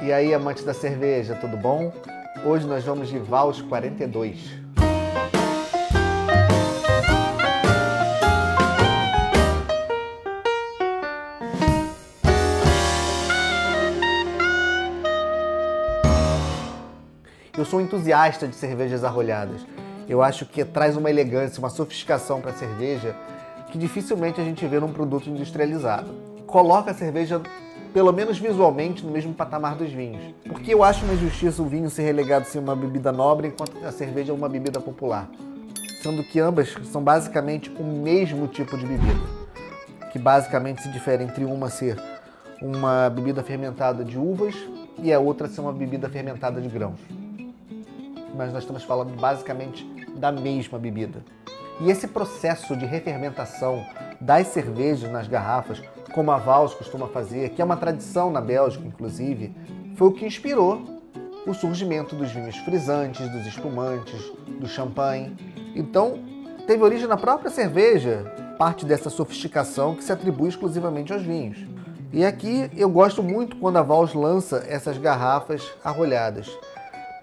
E aí, amantes da cerveja, tudo bom? Hoje nós vamos de Vals 42. Eu sou um entusiasta de cervejas arrolhadas. Eu acho que traz uma elegância, uma sofisticação para a cerveja que dificilmente a gente vê num produto industrializado. Coloca a cerveja, pelo menos visualmente, no mesmo patamar dos vinhos. Porque eu acho uma injustiça o vinho ser relegado a ser uma bebida nobre enquanto a cerveja é uma bebida popular. Sendo que ambas são basicamente o mesmo tipo de bebida. Que basicamente se difere entre uma ser uma bebida fermentada de uvas e a outra ser uma bebida fermentada de grãos mas nós estamos falando basicamente da mesma bebida. E esse processo de refermentação das cervejas nas garrafas, como a Vals costuma fazer, que é uma tradição na Bélgica, inclusive, foi o que inspirou o surgimento dos vinhos frisantes, dos espumantes, do champanhe. Então, teve origem na própria cerveja, parte dessa sofisticação que se atribui exclusivamente aos vinhos. E aqui eu gosto muito quando a Vals lança essas garrafas arrolhadas.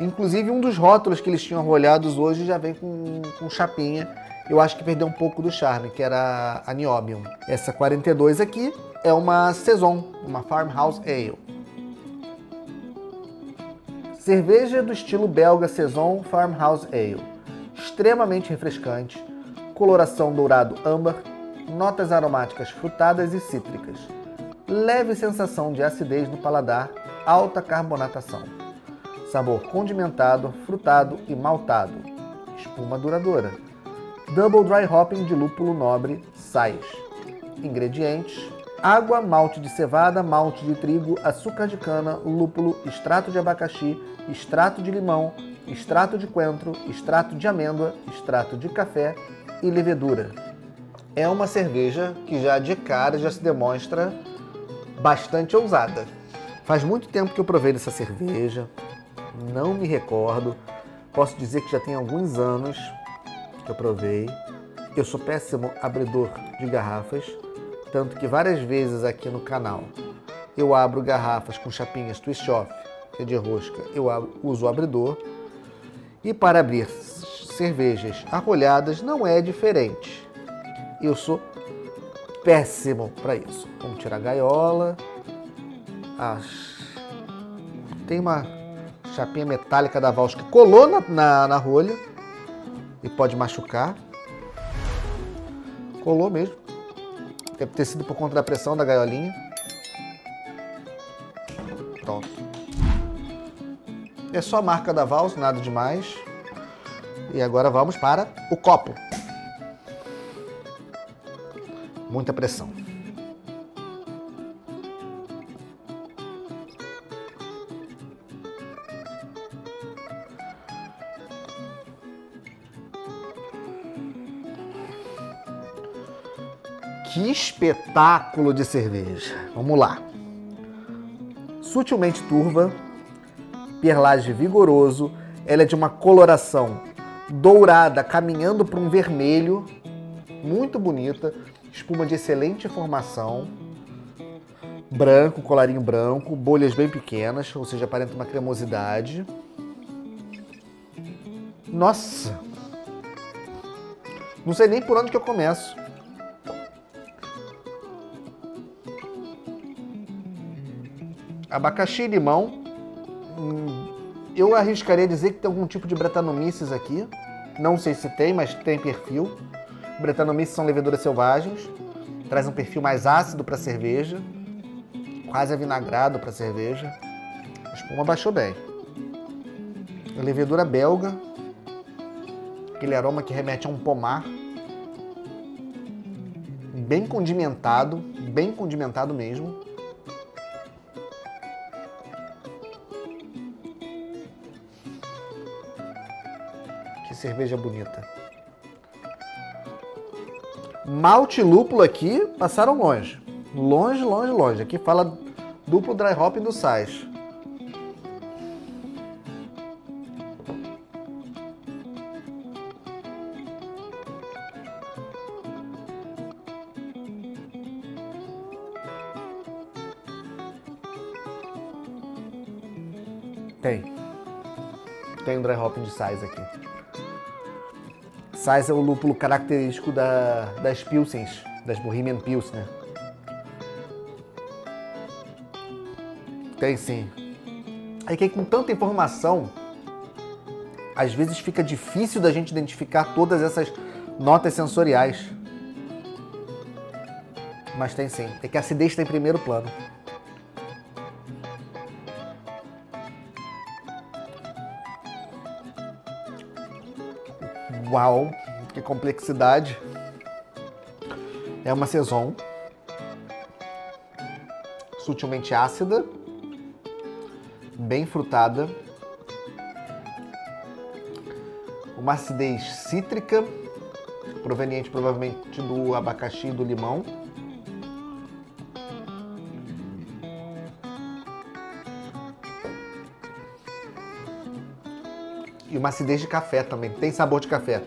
Inclusive, um dos rótulos que eles tinham arrolhados hoje já vem com, com chapinha. Eu acho que perdeu um pouco do charme, que era a Niobium. Essa 42 aqui é uma Saison, uma Farmhouse Ale. Cerveja do estilo belga Saison Farmhouse Ale. Extremamente refrescante, coloração dourado âmbar, notas aromáticas frutadas e cítricas. Leve sensação de acidez no paladar, alta carbonatação sabor condimentado, frutado e maltado, espuma duradoura. Double Dry Hopping de lúpulo nobre sais. Ingredientes: água, malte de cevada, malte de trigo, açúcar de cana, lúpulo, extrato de abacaxi, extrato de limão, extrato de coentro, extrato de amêndoa, extrato de café e levedura. É uma cerveja que já de cara já se demonstra bastante ousada. Faz muito tempo que eu provei dessa cerveja, não me recordo. Posso dizer que já tem alguns anos que eu provei. Eu sou péssimo abridor de garrafas, tanto que várias vezes aqui no canal eu abro garrafas com chapinhas twist off, que é de rosca, eu uso o abridor. E para abrir cervejas arrolhadas não é diferente. Eu sou péssimo para isso. Vamos tirar a gaiola. As... Tem uma chapinha metálica da Vals que colou na, na, na rolha e pode machucar. Colou mesmo. Deve ter sido por conta da pressão da gaiolinha. Pronto. É só a marca da Vals, nada demais. E agora vamos para o copo. Muita pressão. Espetáculo de cerveja. Vamos lá. Sutilmente turva, perlage vigoroso, ela é de uma coloração dourada, caminhando para um vermelho, muito bonita, espuma de excelente formação, branco, colarinho branco, bolhas bem pequenas, ou seja, aparenta uma cremosidade. Nossa! Não sei nem por onde que eu começo. Abacaxi e limão. Eu arriscaria dizer que tem algum tipo de Brettanomyces aqui. Não sei se tem, mas tem perfil. Brettanomyces são leveduras selvagens. Traz um perfil mais ácido para cerveja. Quase avinagrado para cerveja. A espuma baixou bem. A levedura belga. Aquele aroma que remete a um pomar. Bem condimentado, bem condimentado mesmo. Cerveja bonita. Malte lúpulo aqui passaram longe. Longe, longe, longe. Aqui fala duplo dry hop do sais. Tem. Tem um dry hopping de size aqui. Size é o lúpulo característico da, das Pilsens, das Bohemian Pilsner. Tem sim. Aí que com tanta informação, às vezes fica difícil da gente identificar todas essas notas sensoriais. Mas tem sim. É que a acidez está em primeiro plano. Uau, que complexidade. É uma saison sutilmente ácida, bem frutada, uma acidez cítrica, proveniente provavelmente do abacaxi e do limão. Uma acidez de café também, tem sabor de café.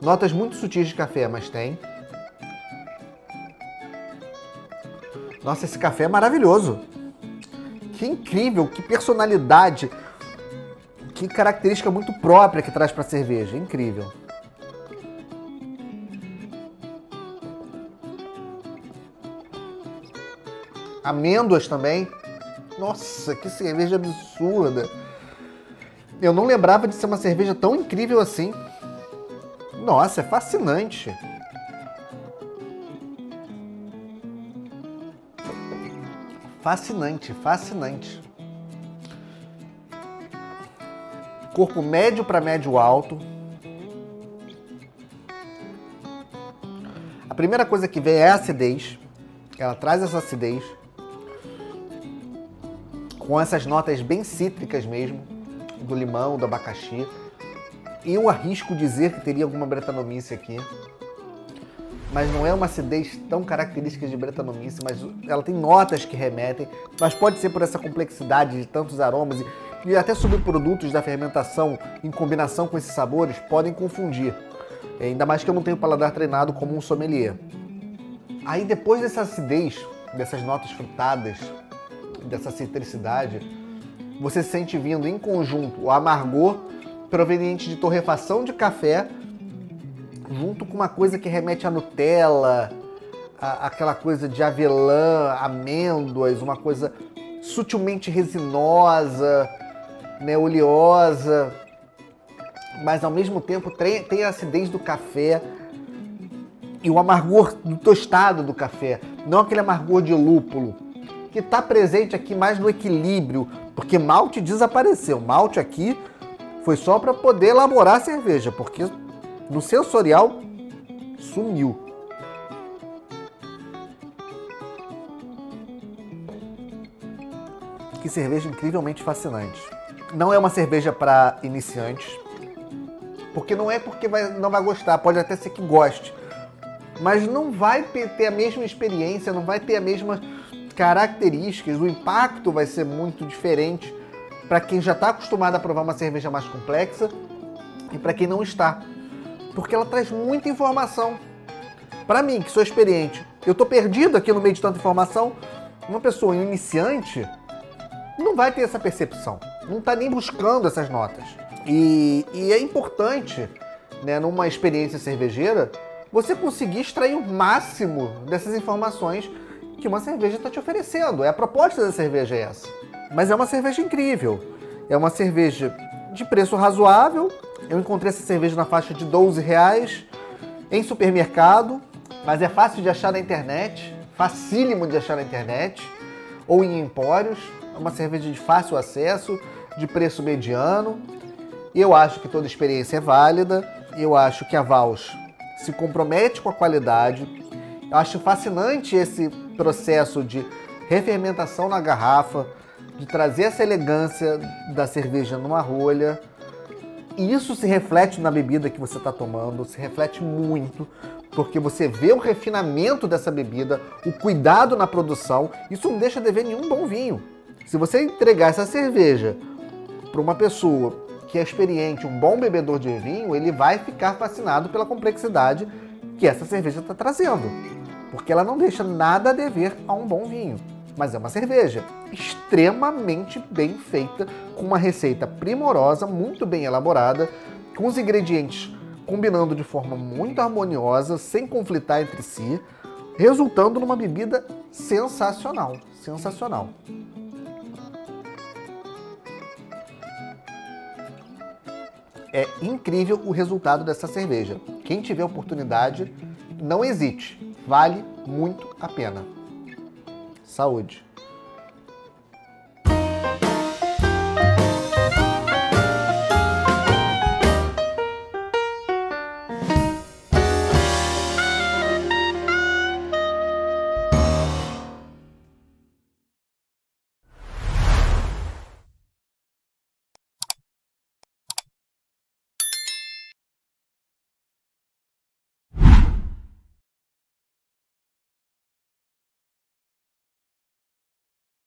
Notas muito sutis de café, mas tem. Nossa, esse café é maravilhoso. Que incrível, que personalidade, que característica muito própria que traz para a cerveja. Incrível. Amêndoas também. Nossa, que cerveja absurda. Eu não lembrava de ser uma cerveja tão incrível assim. Nossa, é fascinante. Fascinante, fascinante. Corpo médio para médio alto. A primeira coisa que vem é a acidez. Ela traz essa acidez. Com essas notas bem cítricas mesmo, do limão, do abacaxi. Eu arrisco dizer que teria alguma bretanomice aqui mas não é uma acidez tão característica de Brettanomyces, mas ela tem notas que remetem, mas pode ser por essa complexidade de tantos aromas e, e até subprodutos da fermentação em combinação com esses sabores podem confundir. É, ainda mais que eu não tenho paladar treinado como um sommelier. Aí depois dessa acidez, dessas notas frutadas, dessa citricidade, você sente vindo em conjunto o amargor proveniente de torrefação de café junto com uma coisa que remete à Nutella, aquela coisa de avelã, amêndoas, uma coisa sutilmente resinosa, né, oleosa, mas ao mesmo tempo tem, tem a acidez do café e o amargor do tostado do café, não aquele amargor de lúpulo, que está presente aqui mais no equilíbrio, porque malte desapareceu. Malte aqui foi só para poder elaborar a cerveja, porque no sensorial, sumiu. Que cerveja incrivelmente fascinante. Não é uma cerveja para iniciantes, porque não é porque vai, não vai gostar, pode até ser que goste, mas não vai ter a mesma experiência, não vai ter as mesmas características, o impacto vai ser muito diferente para quem já está acostumado a provar uma cerveja mais complexa e para quem não está porque ela traz muita informação. Para mim, que sou experiente, eu estou perdido aqui no meio de tanta informação. Uma pessoa iniciante não vai ter essa percepção, não está nem buscando essas notas. E, e é importante, né, numa experiência cervejeira, você conseguir extrair o máximo dessas informações que uma cerveja está te oferecendo. É a proposta da cerveja é essa. Mas é uma cerveja incrível. É uma cerveja de preço razoável, eu encontrei essa cerveja na faixa de 12 reais em supermercado, mas é fácil de achar na internet, facílimo de achar na internet ou em empórios. É uma cerveja de fácil acesso, de preço mediano. Eu acho que toda experiência é válida. Eu acho que a Vals se compromete com a qualidade. Eu acho fascinante esse processo de refermentação na garrafa, de trazer essa elegância da cerveja numa rolha. E isso se reflete na bebida que você está tomando, se reflete muito, porque você vê o refinamento dessa bebida, o cuidado na produção. Isso não deixa de ver nenhum bom vinho. Se você entregar essa cerveja para uma pessoa que é experiente, um bom bebedor de vinho, ele vai ficar fascinado pela complexidade que essa cerveja está trazendo, porque ela não deixa nada a dever a um bom vinho. mas é uma cerveja extremamente bem feita, com uma receita primorosa, muito bem elaborada, com os ingredientes combinando de forma muito harmoniosa, sem conflitar entre si, resultando numa bebida sensacional, sensacional. É incrível o resultado dessa cerveja. Quem tiver oportunidade, não hesite, vale muito a pena. Saúde!